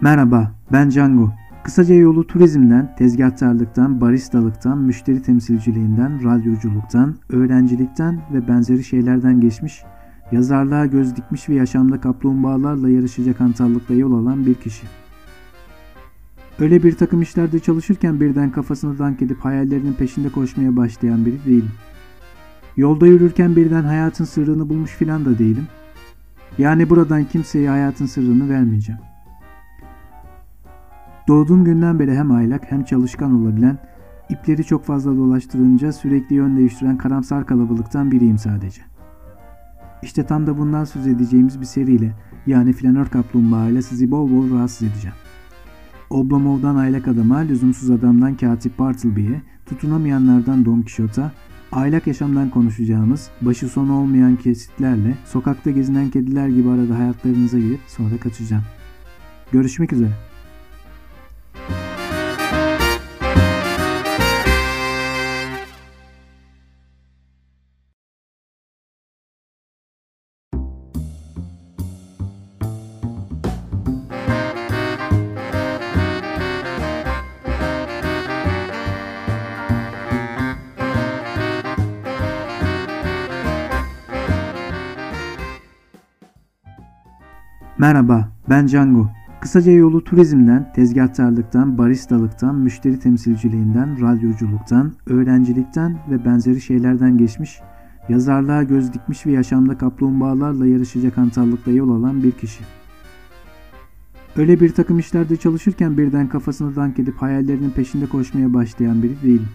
Merhaba, ben Django. Kısaca yolu turizmden, tezgahtarlıktan, baristalıktan, müşteri temsilciliğinden, radyoculuktan, öğrencilikten ve benzeri şeylerden geçmiş, yazarlığa göz dikmiş ve yaşamda kaplumbağalarla yarışacak hantallıkla yol alan bir kişi. Öyle bir takım işlerde çalışırken birden kafasını dank edip hayallerinin peşinde koşmaya başlayan biri değilim. Yolda yürürken birden hayatın sırrını bulmuş filan da değilim. Yani buradan kimseye hayatın sırrını vermeyeceğim. Doğduğum günden beri hem aylak hem çalışkan olabilen, ipleri çok fazla dolaştırınca sürekli yön değiştiren karamsar kalabalıktan biriyim sadece. İşte tam da bundan söz edeceğimiz bir seriyle yani flanör kaplumbağa ile sizi bol bol rahatsız edeceğim. Oblomov'dan aylak adama, lüzumsuz adamdan katip Bartleby'ye, tutunamayanlardan Don Quixote'a, aylak yaşamdan konuşacağımız, başı sonu olmayan kesitlerle, sokakta gezinen kediler gibi arada hayatlarınıza girip sonra kaçacağım. Görüşmek üzere. Merhaba, ben Django. Kısaca yolu turizmden, tezgahtarlıktan, baristalıktan, müşteri temsilciliğinden, radyoculuktan, öğrencilikten ve benzeri şeylerden geçmiş, yazarlığa göz dikmiş ve yaşamda kaplumbağalarla yarışacak hantallıkla yol alan bir kişi. Öyle bir takım işlerde çalışırken birden kafasını dank edip hayallerinin peşinde koşmaya başlayan biri değilim.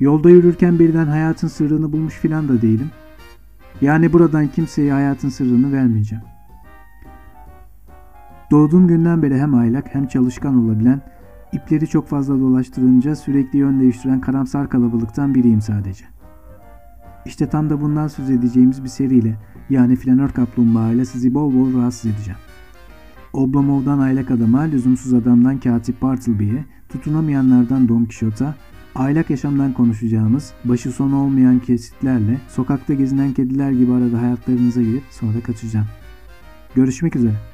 Yolda yürürken birden hayatın sırrını bulmuş filan da değilim. Yani buradan kimseye hayatın sırrını vermeyeceğim. Doğduğum günden beri hem aylak hem çalışkan olabilen, ipleri çok fazla dolaştırınca sürekli yön değiştiren karamsar kalabalıktan biriyim sadece. İşte tam da bundan söz edeceğimiz bir seriyle yani flanör kaplumbağa ile sizi bol bol rahatsız edeceğim. Oblomov'dan aylak adama, lüzumsuz adamdan katip Bartleby'ye, tutunamayanlardan Don Quixote'a, aylak yaşamdan konuşacağımız, başı sonu olmayan kesitlerle, sokakta gezinen kediler gibi arada hayatlarınıza girip sonra kaçacağım. Görüşmek üzere.